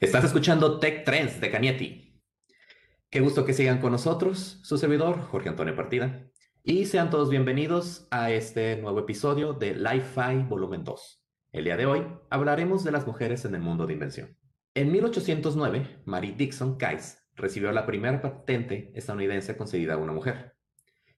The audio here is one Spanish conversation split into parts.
Estás escuchando Tech Trends de Canieti. Qué gusto que sigan con nosotros, su servidor, Jorge Antonio Partida. Y sean todos bienvenidos a este nuevo episodio de Li-Fi Volumen 2. El día de hoy hablaremos de las mujeres en el mundo de invención. En 1809, Mary Dixon Kies recibió la primera patente estadounidense concedida a una mujer.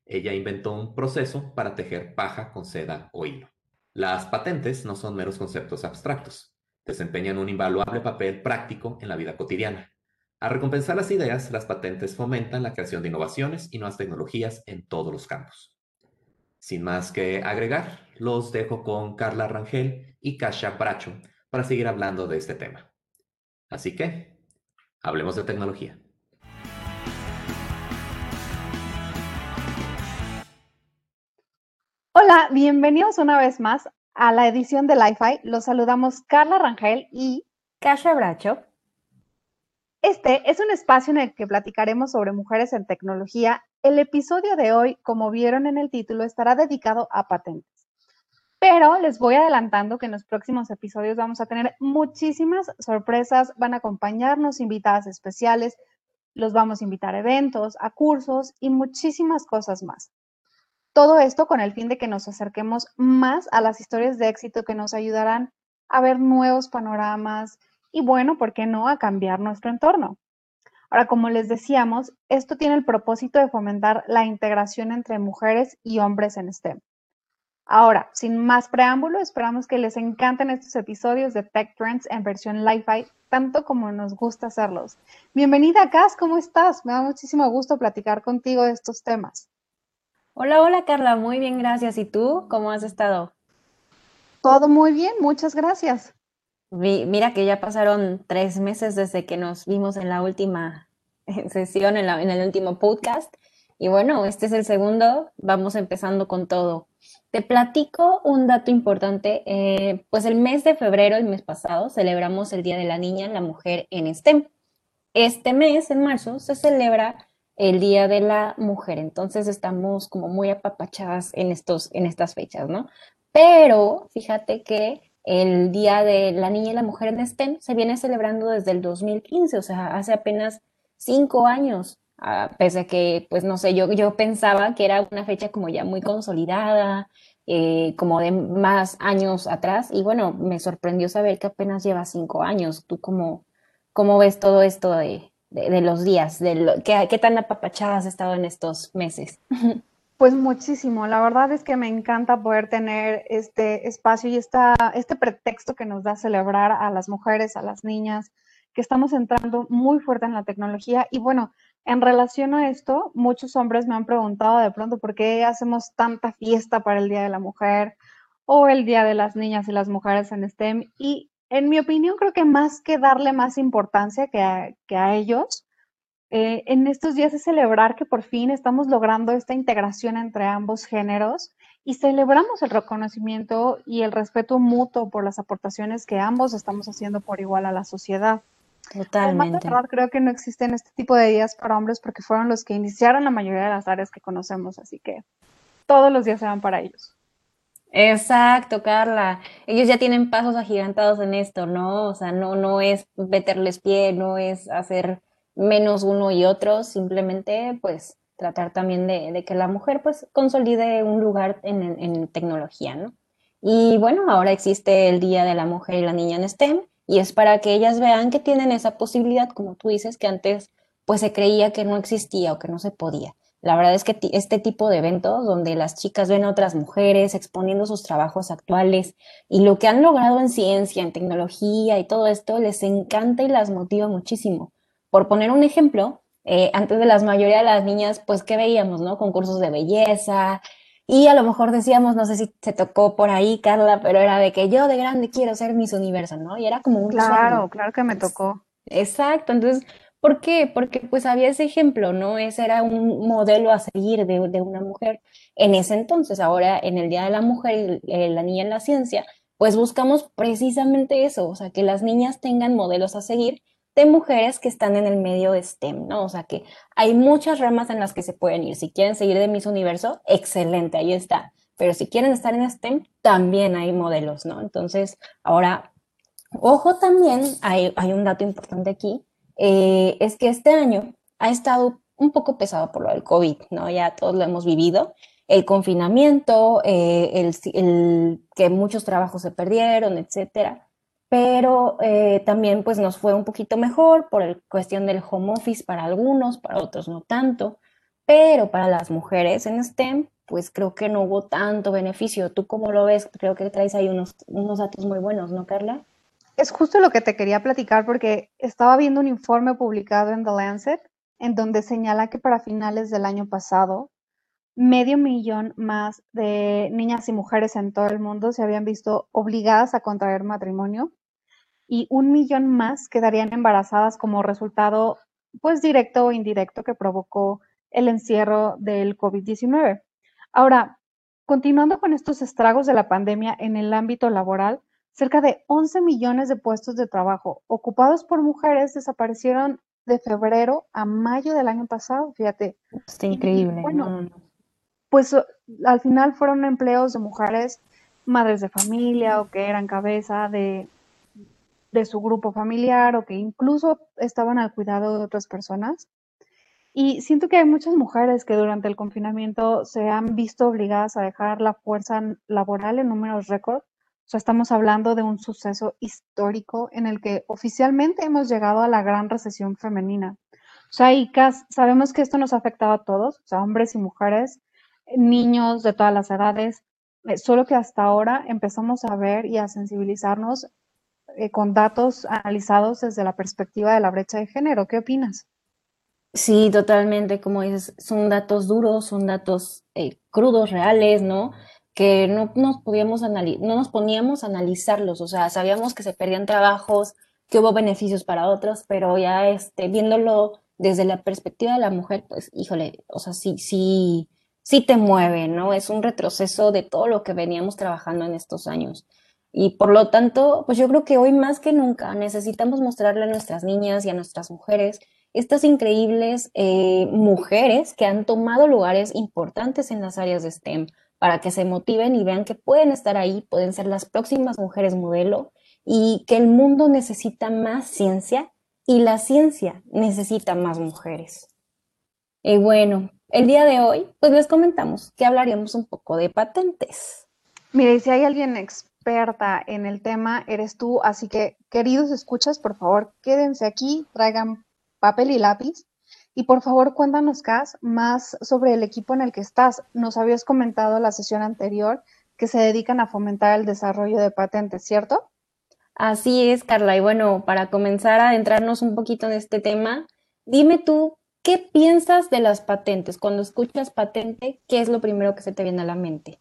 Ella inventó un proceso para tejer paja con seda o hilo. Las patentes no son meros conceptos abstractos, desempeñan un invaluable papel práctico en la vida cotidiana. A recompensar las ideas, las patentes fomentan la creación de innovaciones y nuevas tecnologías en todos los campos. Sin más que agregar, los dejo con Carla Rangel y Kasia Bracho para seguir hablando de este tema. Así que, hablemos de tecnología. Hola, bienvenidos una vez más a la edición de Li-Fi. Los saludamos Carla Rangel y Kasia Bracho. Este es un espacio en el que platicaremos sobre mujeres en tecnología. El episodio de hoy, como vieron en el título, estará dedicado a patentes. Pero les voy adelantando que en los próximos episodios vamos a tener muchísimas sorpresas, van a acompañarnos invitadas especiales, los vamos a invitar a eventos, a cursos y muchísimas cosas más. Todo esto con el fin de que nos acerquemos más a las historias de éxito que nos ayudarán a ver nuevos panoramas y bueno, ¿por qué no? A cambiar nuestro entorno. Ahora, como les decíamos, esto tiene el propósito de fomentar la integración entre mujeres y hombres en STEM. Ahora, sin más preámbulo, esperamos que les encanten estos episodios de Tech Trends en versión Li-Fi, tanto como nos gusta hacerlos. Bienvenida, Cas, ¿cómo estás? Me da muchísimo gusto platicar contigo de estos temas. Hola, hola Carla, muy bien, gracias. ¿Y tú cómo has estado? Todo muy bien, muchas gracias. mira que ya pasaron tres meses desde que nos vimos en la última sesión, en, el último podcast. Y bueno, este es el segundo, vamos empezando con todo. Te platico un dato importante. Eh, pues el mes de febrero, el mes pasado, celebramos el Día de la Niña, la Mujer en STEM. Este mes, en marzo, se celebra el Día de la Mujer. Entonces estamos como muy apapachadas en, estos, en estas fechas, ¿no? Pero fíjate que el Día de la Niña y la Mujer en STEM se viene celebrando desde el 2015, o sea, hace apenas cinco años. Ah, pese a que, pues no sé, yo, yo pensaba que era una fecha como ya muy consolidada, eh, como de más años atrás, y bueno, me sorprendió saber que apenas lleva cinco años. ¿Tú cómo, cómo ves todo esto de, de, los días, de lo, ¿qué, tan apapachada has estado en estos meses. Pues muchísimo. La verdad es que me encanta poder tener este espacio y esta, este pretexto que nos da celebrar a las mujeres, a las niñas, que estamos entrando muy fuerte en la tecnología. Y bueno, en relación a esto, muchos hombres me han preguntado de pronto por qué hacemos tanta fiesta para el Día de la Mujer o el Día de las Niñas y las Mujeres en STEM. Y en mi opinión, creo que más que darle más importancia que a, ellos, eh, en estos días es celebrar que por fin estamos logrando esta integración entre ambos géneros y celebramos el reconocimiento y el respeto mutuo por las aportaciones que ambos estamos haciendo por igual a la sociedad. Totalmente. Además, de verdad, creo que no existen este tipo de días para hombres porque fueron los que iniciaron la mayoría de las áreas que conocemos, así que todos los días se van para ellos. Exacto, Carla. Ellos ya tienen pasos agigantados en esto, ¿no? O sea, no, no es meterles pie, no es hacer menos uno y otro, simplemente pues tratar también de, que la mujer pues consolide un lugar en, en, tecnología, ¿no? Y bueno, ahora existe el Día de la Mujer y la Niña en STEM y es para que ellas vean que tienen esa posibilidad, como tú dices, que antes pues se creía que no existía o que no se podía. La verdad es que este tipo de eventos donde las chicas ven a otras mujeres exponiendo sus trabajos actuales y lo que han logrado en ciencia, en tecnología y todo esto les encanta y las motiva muchísimo. Por poner un ejemplo, eh, antes de las mayoría de las niñas, pues, ¿qué veíamos, no? Concursos de belleza y a lo mejor decíamos, no sé si se tocó por ahí, Carla, pero era de que yo de grande quiero ser Miss Universo, ¿no? Y era como un Claro, claro que me tocó. Exacto, entonces ¿Por qué? Porque pues había ese ejemplo, ¿no? Ese era un modelo a seguir de, una mujer en ese entonces. Ahora, en el Día de la Mujer y la Niña en la Ciencia, pues buscamos precisamente eso, o sea, que las niñas tengan modelos a seguir de mujeres que están en el medio STEM, ¿no? O sea, que hay muchas ramas en las que se pueden ir. Si quieren seguir de Miss Universo, excelente, ahí está. Pero si quieren estar en STEM, también hay modelos, ¿no? Entonces, ahora Ojo también, hay un dato importante aquí, eh, es que este año ha estado un poco pesado por lo del COVID, ¿no? Ya todos lo hemos vivido, el confinamiento, eh, el, que muchos trabajos se perdieron, etcétera. Pero eh, también pues nos fue un poquito mejor por el cuestión del home office para algunos, para otros no tanto. Pero para las mujeres en STEM, pues creo que no hubo tanto beneficio. ¿Tú cómo lo ves? Creo que traes ahí unos, unos datos muy buenos, ¿no, Carla? Es justo lo que te quería platicar porque estaba viendo un informe publicado en The Lancet en donde señala que para finales del año pasado, medio millón más de niñas y mujeres en todo el mundo se habían visto obligadas a contraer matrimonio y un millón más quedarían embarazadas como resultado, pues directo o indirecto, que provocó el encierro del COVID-19. Ahora, continuando con estos estragos de la pandemia en el ámbito laboral, cerca de 11 millones de puestos de trabajo ocupados por mujeres desaparecieron de febrero a mayo del año pasado, fíjate. Está increíble. bueno, pues al final fueron empleos de mujeres madres de familia o que eran cabeza de, de su grupo familiar o que incluso estaban al cuidado de otras personas. Y siento que hay muchas mujeres que durante el confinamiento se han visto obligadas a dejar la fuerza laboral en números récord. Sea, estamos hablando de un suceso histórico en el que oficialmente hemos llegado a la gran recesión femenina. O sea, y sabemos que esto nos ha afectado a todos, o sea, hombres y mujeres, niños de todas las edades, eh, solo que hasta ahora empezamos a ver y a sensibilizarnos eh, con datos analizados desde la perspectiva de la brecha de género. ¿Qué opinas? Sí, totalmente, como dices, son datos duros, son datos eh, crudos, reales, ¿no? Que no nos podíamos no nos poníamos a analizarlos, o sea, sabíamos que se perdían trabajos, que hubo beneficios para otros, pero ya este, viéndolo desde la perspectiva de la mujer, pues, híjole, o sea, sí, sí, sí te mueve, ¿no? Es un retroceso de todo lo que veníamos trabajando en estos años. Y por lo tanto, pues yo creo que hoy más que nunca necesitamos mostrarle a nuestras niñas y a nuestras mujeres estas increíbles eh, mujeres que han tomado lugares importantes en las áreas de STEM para que se motiven y vean que pueden estar ahí, pueden ser las próximas mujeres modelo y que el mundo necesita más ciencia y la ciencia necesita más mujeres. Y bueno, el día de hoy, pues les comentamos que hablaríamos un poco de patentes. Mire, si hay alguien experta en el tema, eres tú, así que queridos escuchas, por favor, quédense aquí, traigan papel y lápiz. Y por favor, cuéntanos, Cas, más sobre el equipo en el que estás. Nos habías comentado en la sesión anterior que se dedican a fomentar el desarrollo de patentes, ¿cierto? Así es, Carla. Y bueno, para comenzar a adentrarnos un poquito en este tema, dime tú, ¿qué piensas de las patentes? Cuando escuchas patente, ¿qué es lo primero que se te viene a la mente?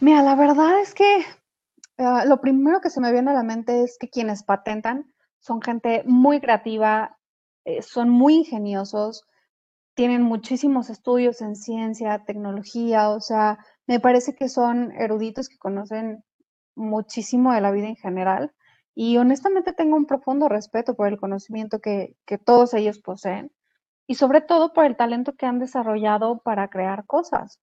Mira, la verdad es que uh, lo primero que se me viene a la mente es que quienes patentan son gente muy creativa, eh, son muy ingeniosos, tienen muchísimos estudios en ciencia, tecnología, o sea, me parece que son eruditos que conocen muchísimo de la vida en general y honestamente tengo un profundo respeto por el conocimiento que, que todos ellos poseen y sobre todo por el talento que han desarrollado para crear cosas.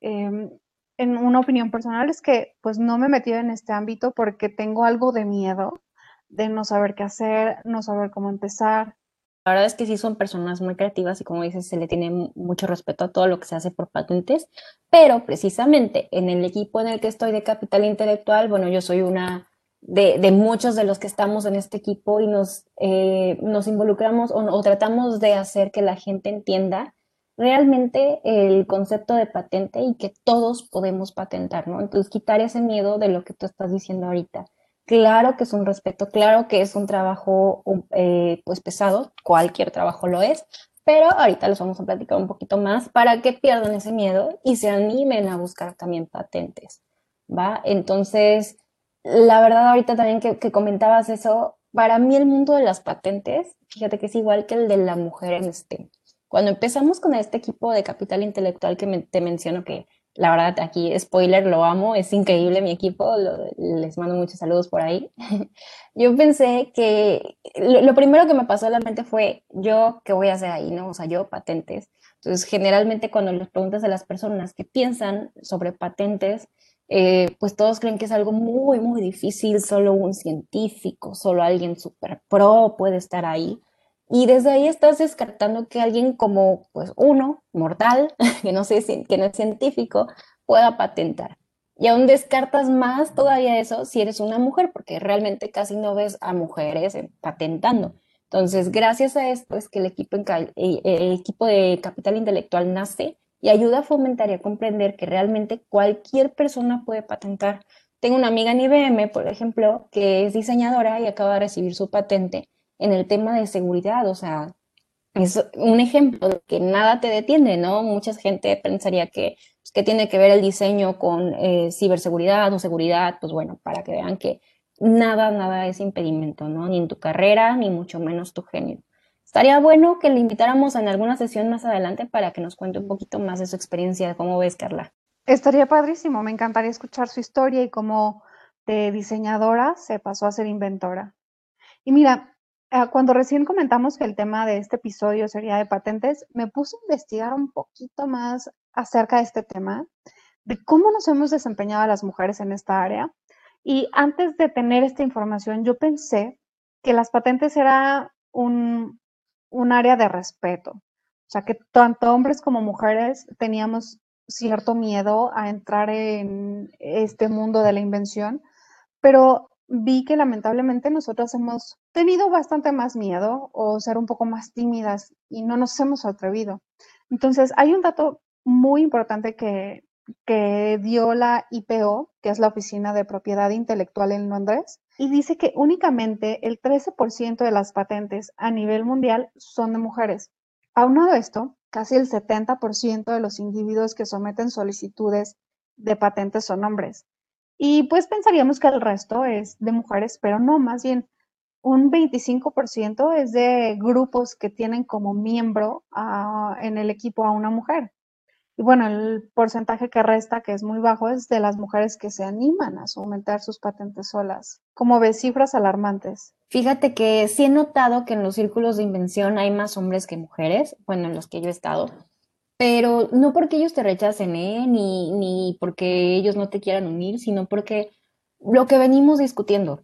Eh, en una opinión personal es que pues no me he metido en este ámbito porque tengo algo de miedo de no saber qué hacer, no saber cómo empezar, la verdad es que sí son personas muy creativas y como dices, se le tiene mucho respeto a todo lo que se hace por patentes, pero precisamente en el equipo en el que estoy de capital intelectual, bueno, yo soy una de, de muchos de los que estamos en este equipo y nos, eh, nos involucramos o, o tratamos de hacer que la gente entienda realmente el concepto de patente y que todos podemos patentar, ¿no? Entonces, quitar ese miedo de lo que tú estás diciendo ahorita Claro que es un respeto, claro que es un trabajo eh, pues pesado, cualquier trabajo lo es, pero ahorita les vamos a platicar un poquito más para que pierdan ese miedo y se animen a buscar también patentes, ¿va? Entonces, la verdad ahorita también que, comentabas eso, para mí el mundo de las patentes, fíjate que es igual que el de la mujer en este. Cuando empezamos con este equipo de capital intelectual que te menciono que la verdad, aquí, spoiler, lo amo, es increíble mi equipo, les mando muchos saludos por ahí. yo pensé que lo, primero que me pasó a la mente fue, yo, ¿qué voy a hacer ahí? ¿no? O sea, yo, patentes. Entonces, generalmente cuando les preguntas a las personas qué piensan sobre patentes, eh, pues todos creen que es algo muy, muy difícil, solo un científico, solo alguien super pro puede estar ahí. Y desde ahí estás descartando que alguien como pues uno, mortal, que no, sé, que no es científico, pueda patentar. Y aún descartas más todavía eso si eres una mujer, porque realmente casi no ves a mujeres patentando. Entonces, gracias a esto es que el equipo, eh, el equipo de capital intelectual nace y ayuda a fomentar y a comprender que realmente cualquier persona puede patentar. Tengo una amiga en IBM, por ejemplo, que es diseñadora y acaba de recibir su patente en el tema de seguridad, o sea, es un ejemplo de que nada te detiene, ¿no? Mucha gente pensaría que, pues, que tiene que ver el diseño con eh, ciberseguridad o seguridad, pues bueno, para que vean que nada, nada es impedimento, ¿no? Ni en tu carrera, ni mucho menos tu genio. Estaría bueno que le invitáramos en alguna sesión más adelante para que nos cuente un poquito más de su experiencia. ¿Cómo ves, Carla? Estaría padrísimo, me encantaría escuchar su historia y cómo de diseñadora se pasó a ser inventora. Y mira, cuando recién comentamos que el tema de este episodio sería de patentes, me puse a investigar un poquito más acerca de este tema, de cómo nos hemos desempeñado las mujeres en esta área y antes de tener esta información, yo pensé que las patentes era un, un área de respeto. O sea, que tanto hombres como mujeres teníamos cierto miedo a entrar en este mundo de la invención, pero vi que lamentablemente nosotros hemos tenido bastante más miedo o ser un poco más tímidas y no nos hemos atrevido. Entonces, hay un dato muy importante que, que dio la IPO, que es la Oficina de Propiedad Intelectual en Londres, y dice que únicamente el 13% de las patentes a nivel mundial son de mujeres. Aunado a esto, casi el 70% de los individuos que someten solicitudes de patentes son hombres. Y pues pensaríamos que el resto es de mujeres, pero no, más bien un 25% es de grupos que tienen como miembro en el equipo a una mujer. Y bueno, el porcentaje que resta, que es muy bajo, es de las mujeres que se animan a aumentar sus patentes solas. Como ves, cifras alarmantes. Fíjate que sí he notado que en los círculos de invención hay más hombres que mujeres, bueno, en los que yo he estado, pero no porque ellos te rechacen, ¿eh? ni, ni porque ellos no te quieran unir, sino porque lo que venimos discutiendo,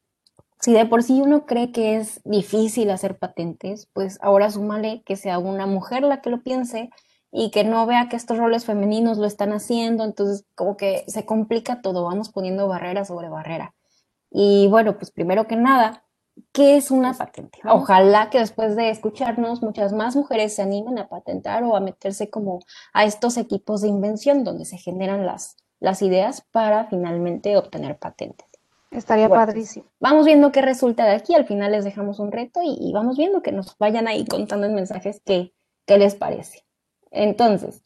si de por sí uno cree que es difícil hacer patentes, pues ahora súmale que sea una mujer la que lo piense y que no vea que estos roles femeninos lo están haciendo, entonces como que se complica todo, vamos poniendo barrera sobre barrera. Y bueno, pues primero que nada, ¿qué es una patente? Ojalá que después de escucharnos muchas más mujeres se animen a patentar o a meterse como a estos equipos de invención donde se generan las, las ideas para finalmente obtener patentes. Estaría padrísimo. Vamos viendo qué resulta de aquí. Al final les dejamos un reto y, vamos viendo que nos vayan ahí contando en mensajes qué, qué les parece. Entonces,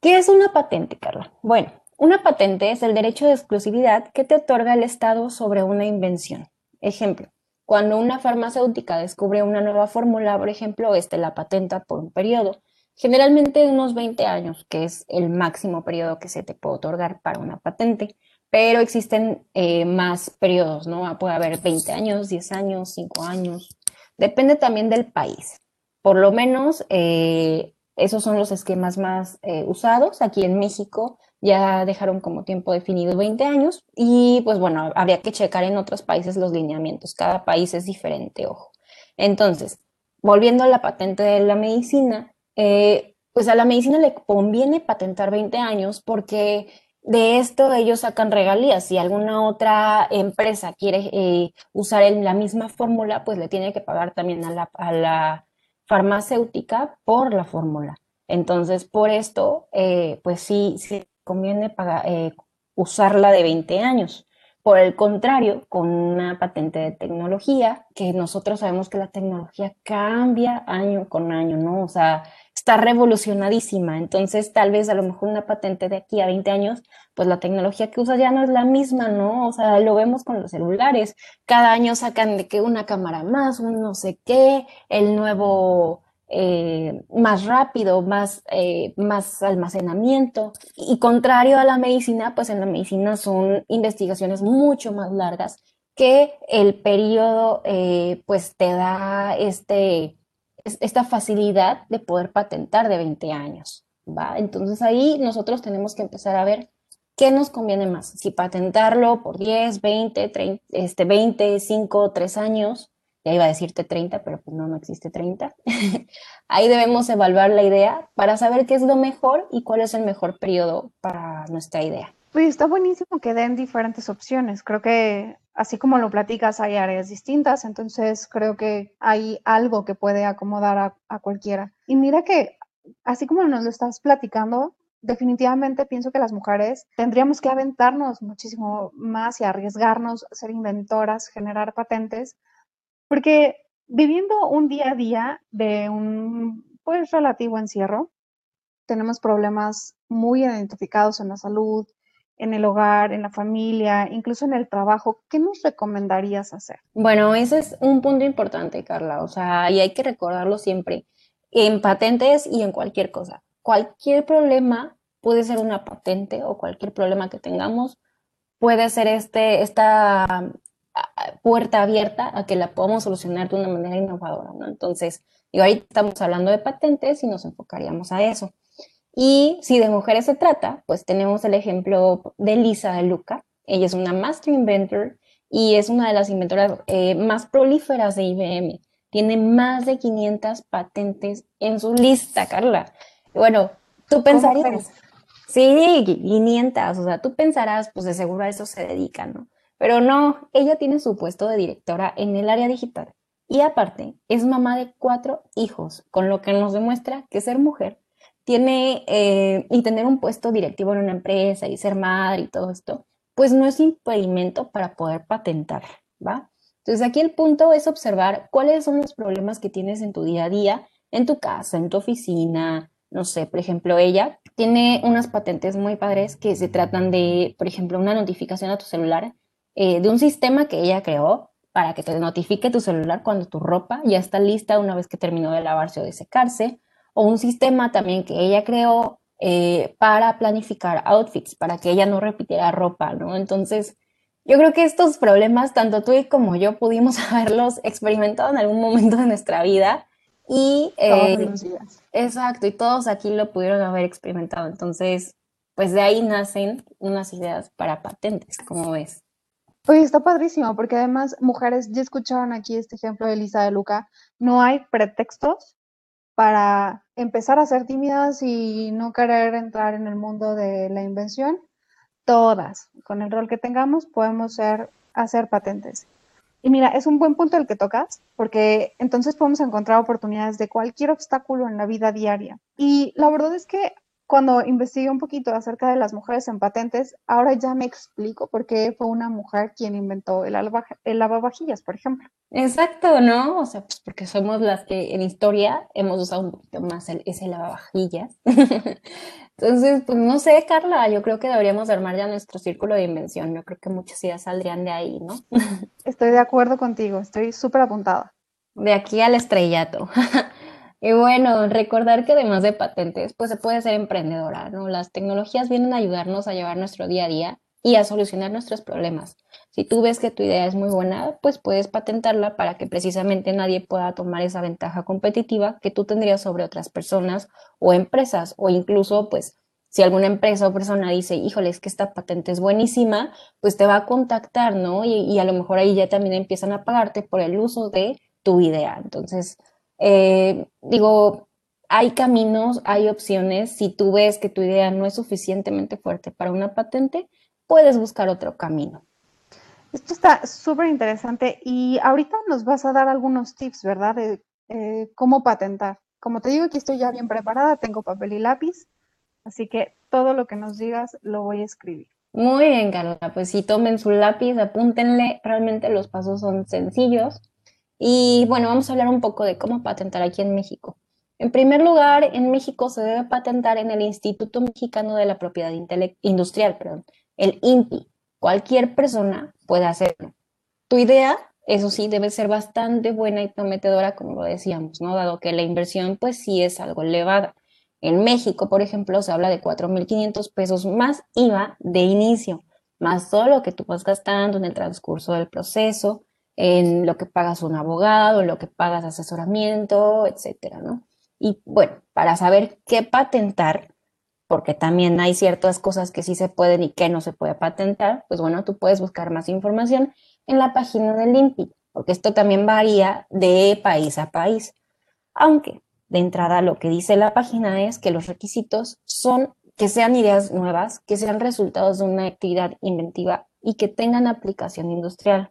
¿qué es una patente, Carla? Bueno, una patente es el derecho de exclusividad que te otorga el Estado sobre una invención. Ejemplo, cuando una farmacéutica descubre una nueva fórmula, por ejemplo, este la patenta por un periodo, generalmente de unos 20 años, que es el máximo periodo que se te puede otorgar para una patente, pero existen eh, más periodos, ¿no? Puede haber 20 años, 10 años, 5 años, depende también del país. Por lo menos eh, esos son los esquemas más eh, usados. Aquí en México ya dejaron como tiempo definido 20 años y pues bueno, habría que checar en otros países los lineamientos. Cada país es diferente, ojo. Entonces, volviendo a la patente de la medicina, eh, pues a la medicina le conviene patentar 20 años porque de esto ellos sacan regalías. Si alguna otra empresa quiere eh, usar la misma fórmula, pues le tiene que pagar también a la, farmacéutica por la fórmula. Entonces, por esto, eh, pues sí, sí conviene eh, usarla de 20 años. Por el contrario, con una patente de tecnología, que nosotros sabemos que la tecnología cambia año con año, ¿no? O sea, está revolucionadísima. Entonces, tal vez a lo mejor una patente de aquí a 20 años, pues la tecnología que usa ya no es la misma, ¿no? O sea, lo vemos con los celulares. Cada año sacan de que una cámara más, un no sé qué, el nuevo eh, más rápido, más, eh, más almacenamiento. Y contrario a la medicina, pues en la medicina son investigaciones mucho más largas que el periodo, eh, pues te da este esta facilidad de poder patentar de 20 años, ¿va? Entonces ahí nosotros tenemos que empezar a ver ¿qué nos conviene más? Si patentarlo por 10, 20, 30, este, 20, 5, 3 años, ya iba a decirte 30, pero pues no, no existe 30. Ahí debemos evaluar la idea para saber qué es lo mejor y cuál es el mejor periodo para nuestra idea. Pues está buenísimo que den diferentes opciones. Creo que así como lo platicas, hay áreas distintas, entonces creo que hay algo que puede acomodar a, a cualquiera. Y mira que, así como nos lo estás platicando, definitivamente pienso que las mujeres tendríamos que aventarnos muchísimo más y arriesgarnos, ser inventoras, generar patentes, porque viviendo un día a día de un pues relativo encierro, tenemos problemas muy identificados en la salud, en el hogar, en la familia, incluso en el trabajo. ¿Qué nos recomendarías hacer? Bueno, ese es un punto importante, Carla. O sea, y hay que recordarlo siempre, en patentes y en cualquier cosa. Cualquier problema puede ser una patente o cualquier problema que tengamos puede ser este, esta puerta abierta a que la podamos solucionar de una manera innovadora, ¿no? Entonces, y ahorita estamos hablando de patentes y nos enfocaríamos a eso. Y si de mujeres se trata, pues tenemos el ejemplo de Lisa de Luca. Ella es una Master Inventor y es una de las inventoras eh, más prolíferas de IBM. Tiene más de 500 patentes en su lista, Carla. Bueno, tú pensarías... Sí, 500, o sea, tú pensarás, pues de seguro a eso se dedica, ¿no? Pero no, ella tiene su puesto de directora en el área digital y aparte es mamá de cuatro hijos, con lo que nos demuestra que ser mujer tiene eh, y tener un puesto directivo en una empresa y ser madre y todo esto, pues no es impedimento para poder patentar, ¿va? Entonces aquí el punto es observar cuáles son los problemas que tienes en tu día a día, en tu casa, en tu oficina, no sé, por ejemplo, ella tiene unas patentes muy padres que se tratan de, por ejemplo, una notificación a tu celular eh, de un sistema que ella creó para que te notifique tu celular cuando tu ropa ya está lista una vez que terminó de lavarse o de secarse, o un sistema también que ella creó eh, para planificar outfits, para que ella no repitiera ropa, ¿no? Entonces, yo creo que estos problemas, tanto tú y como yo, pudimos haberlos experimentado en algún momento de nuestra vida y... Eh, exacto, y todos aquí lo pudieron haber experimentado. Entonces, pues de ahí nacen unas ideas para patentes, como ves. Oye, está padrísimo, porque además, mujeres, ya escucharon aquí este ejemplo de Elisa de Luca, no hay pretextos para empezar a ser tímidas y no querer entrar en el mundo de la invención. Todas, con el rol que tengamos, podemos ser, hacer patentes. Y mira, es un buen punto el que tocas, porque entonces podemos encontrar oportunidades de cualquier obstáculo en la vida diaria. Y la verdad es que cuando investigué un poquito acerca de las mujeres en patentes, ahora ya me explico por qué fue una mujer quien inventó el, el lavavajillas, por ejemplo. Exacto, ¿no? O sea, pues porque somos las que en historia hemos usado un poquito más el, ese lavavajillas. Entonces, pues no sé, Carla, yo creo que deberíamos armar ya nuestro círculo de invención. Yo creo que muchas ideas saldrían de ahí, ¿no? Estoy de acuerdo contigo, estoy súper apuntada. De aquí al estrellato. Y bueno, recordar que además de patentes, pues se puede ser emprendedora, ¿no? Las tecnologías vienen a ayudarnos a llevar nuestro día a día y a solucionar nuestros problemas. Si tú ves que tu idea es muy buena, pues puedes patentarla para que precisamente nadie pueda tomar esa ventaja competitiva que tú tendrías sobre otras personas o empresas o incluso pues si alguna empresa o persona dice, híjole, es que esta patente es buenísima, pues te va a contactar, ¿no? Y, y a lo mejor ahí ya también empiezan a pagarte por el uso de tu idea. Entonces, eh, digo, hay caminos, hay opciones. Si tú ves que tu idea no es suficientemente fuerte para una patente, puedes buscar otro camino. Esto está súper interesante y ahorita nos vas a dar algunos tips, ¿verdad? De eh, cómo patentar. Como te digo, aquí estoy ya bien preparada, tengo papel y lápiz, así que todo lo que nos digas lo voy a escribir. Muy bien, Carla. Pues si tomen su lápiz, apúntenle. Realmente los pasos son sencillos. Y bueno, vamos a hablar un poco de cómo patentar aquí en México. En primer lugar, en México se debe patentar en el Instituto Mexicano de la Propiedad Industrial, perdón, el INPI. Cualquier persona puede hacerlo. Tu idea, eso sí, debe ser bastante buena y prometedora, como lo decíamos, ¿no? Dado que la inversión, pues sí es algo elevada. En México, por ejemplo, se habla de 4.500 pesos más IVA de inicio, más todo lo que tú vas gastando en el transcurso del proceso, en lo que pagas un abogado, lo que pagas asesoramiento, etcétera, ¿no? Y bueno, para saber qué patentar, porque también hay ciertas cosas que sí se pueden y que no se puede patentar, pues bueno, tú puedes buscar más información en la página del INPI, porque esto también varía de país a país. Aunque de entrada lo que dice la página es que los requisitos son que sean ideas nuevas, que sean resultados de una actividad inventiva y que tengan aplicación industrial.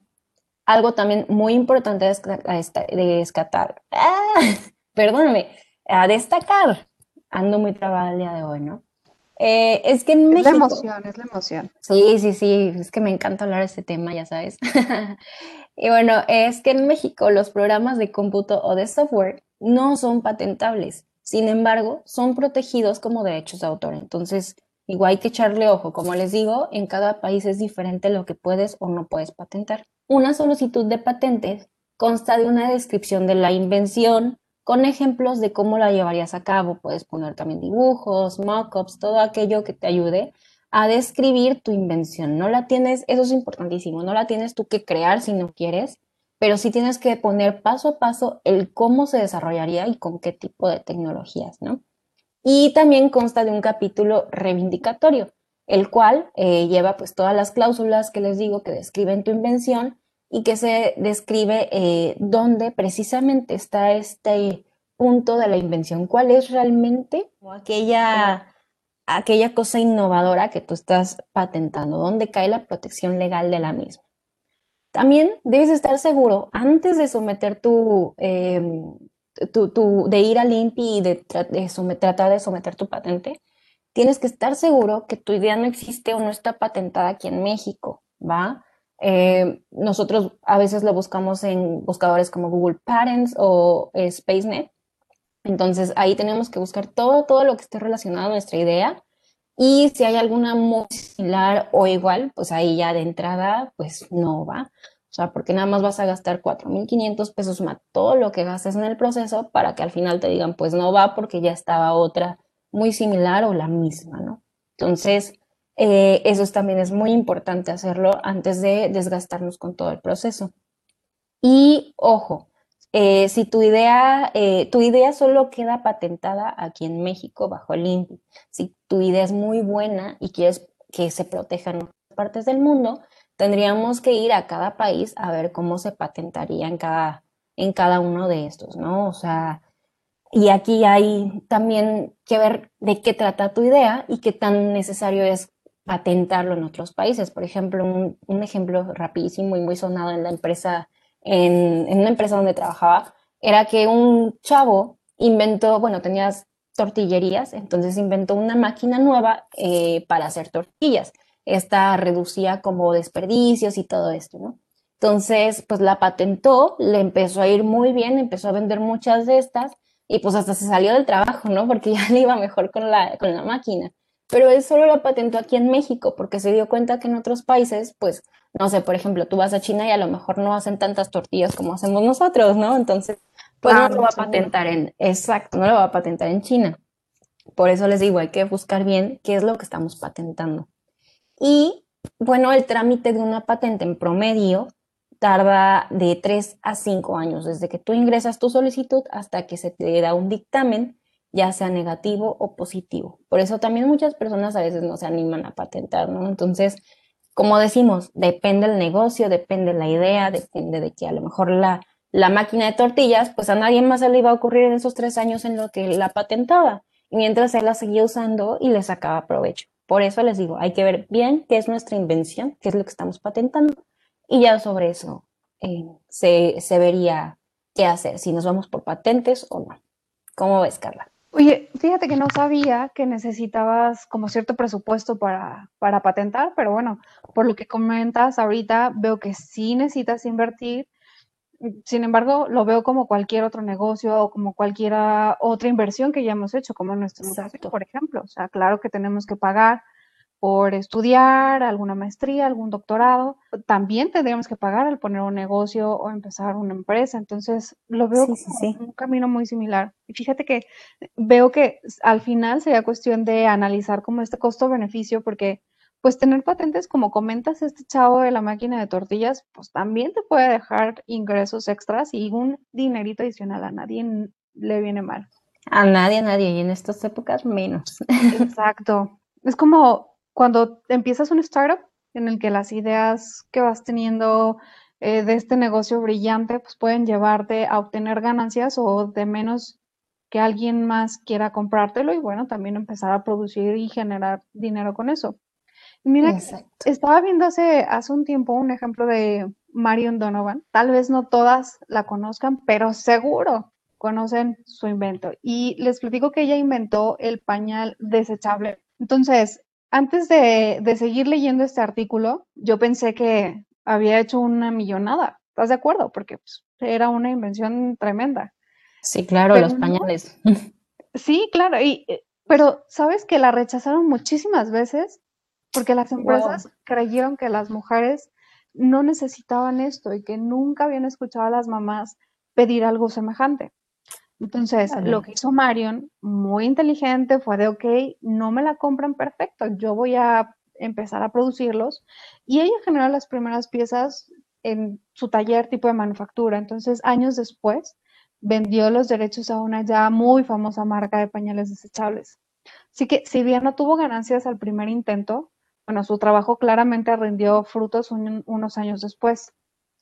Algo también muy importante de descatar, ¡ah! perdóname, a destacar, ando muy trabada el día de hoy, ¿no? Eh, es que en México... Es la emoción, es la emoción. Sí, sí, sí, es que me encanta hablar de este tema, ya sabes. y bueno, es que en México los programas de cómputo o de software no son patentables. Sin embargo, son protegidos como derechos de autor. Entonces, igual hay que echarle ojo. Como les digo, en cada país es diferente lo que puedes o no puedes patentar. Una solicitud de patentes consta de una descripción de la invención con ejemplos de cómo la llevarías a cabo. Puedes poner también dibujos, mockups, todo aquello que te ayude a describir tu invención. No la tienes, eso es importantísimo, no la tienes tú que crear si no quieres, pero sí tienes que poner paso a paso el cómo se desarrollaría y con qué tipo de tecnologías, ¿no? Y también consta de un capítulo reivindicatorio, el cual eh, lleva pues todas las cláusulas que les digo que describen tu invención y que se describe eh, dónde precisamente está este punto de la invención, cuál es realmente aquella, aquella cosa innovadora que tú estás patentando, dónde cae la protección legal de la misma. También debes estar seguro antes de someter tu, em, de ir al INPI y de, tratar de someter tu patente, tienes que estar seguro que tu idea no existe o no está patentada aquí en México, ¿va? Eh, nosotros a veces lo buscamos en buscadores como Google Patents o SpaceNet. Entonces ahí tenemos que buscar todo, todo lo que esté relacionado a nuestra idea y si hay alguna muy similar o igual, pues ahí ya de entrada, pues no va. O sea, porque nada más vas a gastar 4.500 pesos más todo lo que gastes en el proceso para que al final te digan, pues no va porque ya estaba otra muy similar o la misma, ¿no? Entonces, eh, eso también es muy importante hacerlo antes de desgastarnos con todo el proceso. Y ojo, eh, si tu idea, eh, tu idea solo queda patentada aquí en México bajo el INPI, si tu idea es muy buena y quieres que se protejan en otras partes del mundo, tendríamos que ir a cada país a ver cómo se patentaría en cada, en cada uno de estos, ¿no? O sea, y aquí hay también que ver de qué trata tu idea y qué tan necesario es patentarlo en otros países. Por ejemplo, un, ejemplo rapidísimo y muy sonado en la empresa en, una empresa donde trabajaba, era que un chavo inventó, bueno, tenías tortillerías, entonces inventó una máquina nueva eh, para hacer tortillas. Esta reducía como desperdicios y todo esto, ¿no? Entonces, pues la patentó, le empezó a ir muy bien, empezó a vender muchas de estas y pues hasta se salió del trabajo, ¿no? Porque ya le iba mejor con la, con la máquina. Pero él solo la patentó aquí en México porque se dio cuenta que en otros países, pues no sé, por ejemplo, tú vas a China y a lo mejor no hacen tantas tortillas como hacemos nosotros, ¿no? Entonces, pues no lo va a patentar en, exacto, no lo va a patentar en China. Por eso les digo, hay que buscar bien qué es lo que estamos patentando. Y bueno, el trámite de una patente en promedio tarda de 3 a 5 años, desde que tú ingresas tu solicitud hasta que se te da un dictamen, ya sea negativo o positivo. Por eso también muchas personas a veces no se animan a patentar, ¿no? Entonces, como decimos, depende el negocio, depende la idea, depende de que a lo mejor la, la máquina de tortillas, pues a nadie más se le iba a ocurrir en esos tres años en lo que la patentaba, mientras él la seguía usando y le sacaba provecho. Por eso les digo, hay que ver bien qué es nuestra invención, qué es lo que estamos patentando, y ya sobre eso eh, se, se vería qué hacer, si nos vamos por patentes o no. ¿Cómo ves, Carla? Oye, fíjate que no sabía que necesitabas como cierto presupuesto para, para patentar, pero bueno, por lo que comentas ahorita, veo que sí necesitas invertir. Sin embargo, lo veo como cualquier otro negocio o como cualquier otra inversión que ya hemos hecho, como nuestro negocio, por ejemplo. O sea, claro que tenemos que pagar por estudiar alguna maestría, algún doctorado, también tendríamos que pagar al poner un negocio o empezar una empresa. Entonces, lo veo como un camino muy similar. Y fíjate que veo que al final sería cuestión de analizar como este costo-beneficio, porque pues tener patentes, como comentas, este chavo de la máquina de tortillas, pues también te puede dejar ingresos extras y un dinerito adicional a nadie le viene mal. A nadie, a nadie, y en estas épocas menos. Exacto. Es como cuando empiezas un startup en el que las ideas que vas teniendo eh, de este negocio brillante pues pueden llevarte a obtener ganancias o de menos que alguien más quiera comprártelo y bueno, también empezar a producir y generar dinero con eso. Mira, estaba viendo hace, hace un tiempo un ejemplo de Marion Donovan. Tal vez no todas la conozcan, pero seguro conocen su invento. Y les platico que ella inventó el pañal desechable. Entonces, antes de, seguir leyendo este artículo, yo pensé que había hecho una millonada. ¿Estás de acuerdo? Porque pues, era una invención tremenda. Sí, claro, los pañales. Sí, claro. Y, eh, pero sabes que la rechazaron muchísimas veces porque las empresas creyeron que las mujeres no necesitaban esto y que nunca habían escuchado a las mamás pedir algo semejante. Entonces, lo que hizo Marion, muy inteligente, fue de, ok, no me la compran perfecto, yo voy a empezar a producirlos. Y ella generó las primeras piezas en su taller tipo de manufactura. Entonces, años después, vendió los derechos a una ya muy famosa marca de pañales desechables. Así que, si bien no tuvo ganancias al primer intento, bueno, su trabajo claramente rindió frutos unos años después.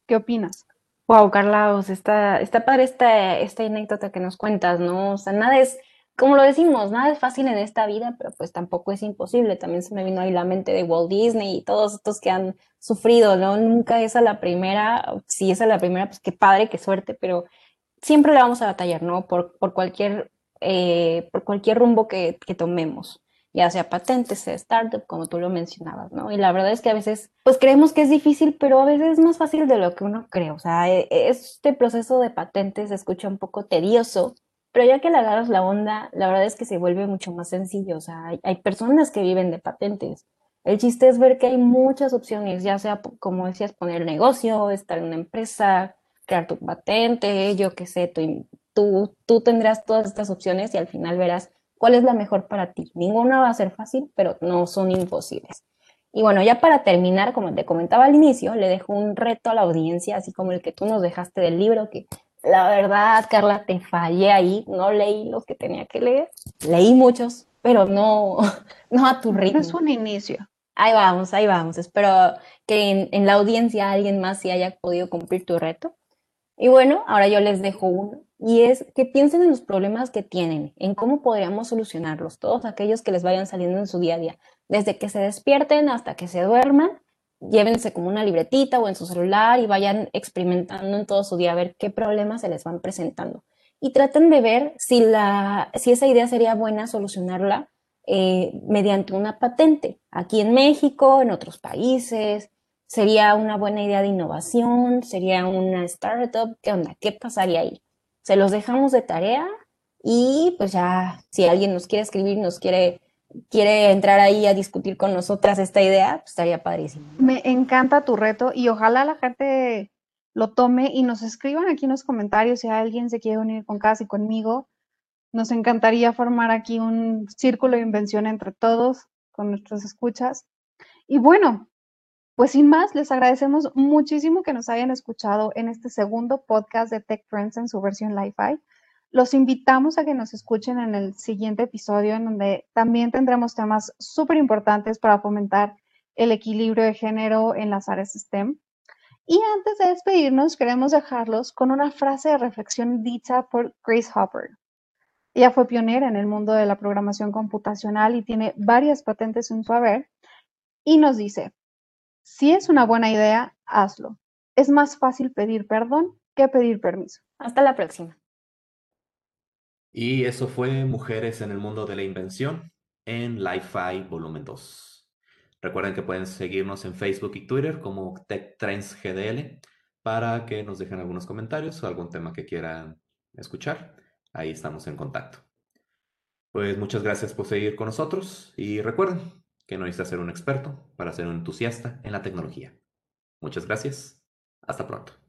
¿Qué opinas? Wow, Carlos, está, está padre esta, esta anécdota que nos cuentas, ¿no? O sea, nada es, como lo decimos, nada es fácil en esta vida, pero pues tampoco es imposible. También se me vino ahí la mente de Walt Disney y todos estos que han sufrido, ¿no? Nunca es a la primera, si es a la primera, pues qué padre, qué suerte, pero siempre le vamos a batallar, ¿no? Por, por, cualquier, eh, por cualquier rumbo que tomemos ya sea patentes, sea startup, como tú lo mencionabas, ¿no? Y la verdad es que a veces, pues creemos que es difícil, pero a veces es más fácil de lo que uno cree. O sea, e, este proceso de patentes se escucha un poco tedioso, pero ya que le agarras la onda, la verdad es que se vuelve mucho más sencillo. O sea, hay, personas que viven de patentes. El chiste es ver que hay muchas opciones, ya sea, como decías, poner negocio, estar en una empresa, crear tu patente, yo qué sé, tú, tú tendrás todas estas opciones y al final verás cuál es la mejor para ti. Ninguna va a ser fácil, pero no son imposibles. Y bueno, ya para terminar, como te comentaba al inicio, le dejo un reto a la audiencia, así como el que tú nos dejaste del libro, que la verdad, Carla, te fallé ahí, no leí los que tenía que leer, leí muchos, pero no, no a tu ritmo. Es un inicio. Ahí vamos, ahí vamos. Espero que en, en la audiencia alguien más sí haya podido cumplir tu reto. Y bueno, ahora yo les dejo uno y es que piensen en los problemas que tienen, en cómo podríamos solucionarlos, todos aquellos que les vayan saliendo en su día a día, desde que se despierten hasta que se duerman, llévense como una libretita o en su celular y vayan experimentando en todo su día a ver qué problemas se les van presentando. Y traten de ver si, la, si esa idea sería buena solucionarla eh, mediante una patente, aquí en México, en otros países, sería una buena idea de innovación, sería una startup, ¿qué onda? ¿Qué pasaría ahí? Se los dejamos de tarea y pues ya si alguien nos quiere escribir, nos quiere, quiere entrar ahí a discutir con nosotras esta idea, pues estaría padrísimo. Me encanta tu reto y ojalá la gente lo tome y nos escriban aquí en los comentarios si alguien se quiere unir con Casi conmigo. Nos encantaría formar aquí un círculo de invención entre todos con nuestras escuchas. Y bueno, pues sin más, les agradecemos muchísimo que nos hayan escuchado en este segundo podcast de Tech Trends en su versión Li-Fi. Los invitamos a que nos escuchen en el siguiente episodio, en donde también tendremos temas súper importantes para fomentar el equilibrio de género en las áreas STEM. Y antes de despedirnos, queremos dejarlos con una frase de reflexión dicha por Grace Hopper. Ella fue pionera en el mundo de la programación computacional y tiene varias patentes en su haber. Y nos dice, si es una buena idea, hazlo. Es más fácil pedir perdón que pedir permiso. Hasta la próxima. Y eso fue Mujeres en el Mundo de la Invención en Li-Fi Volumen 2. Recuerden que pueden seguirnos en Facebook y Twitter como Tech Trends GDL para que nos dejen algunos comentarios o algún tema que quieran escuchar. Ahí estamos en contacto. Pues muchas gracias por seguir con nosotros y recuerden, que no necesitas ser un experto para ser un entusiasta en la tecnología. Muchas gracias. Hasta pronto.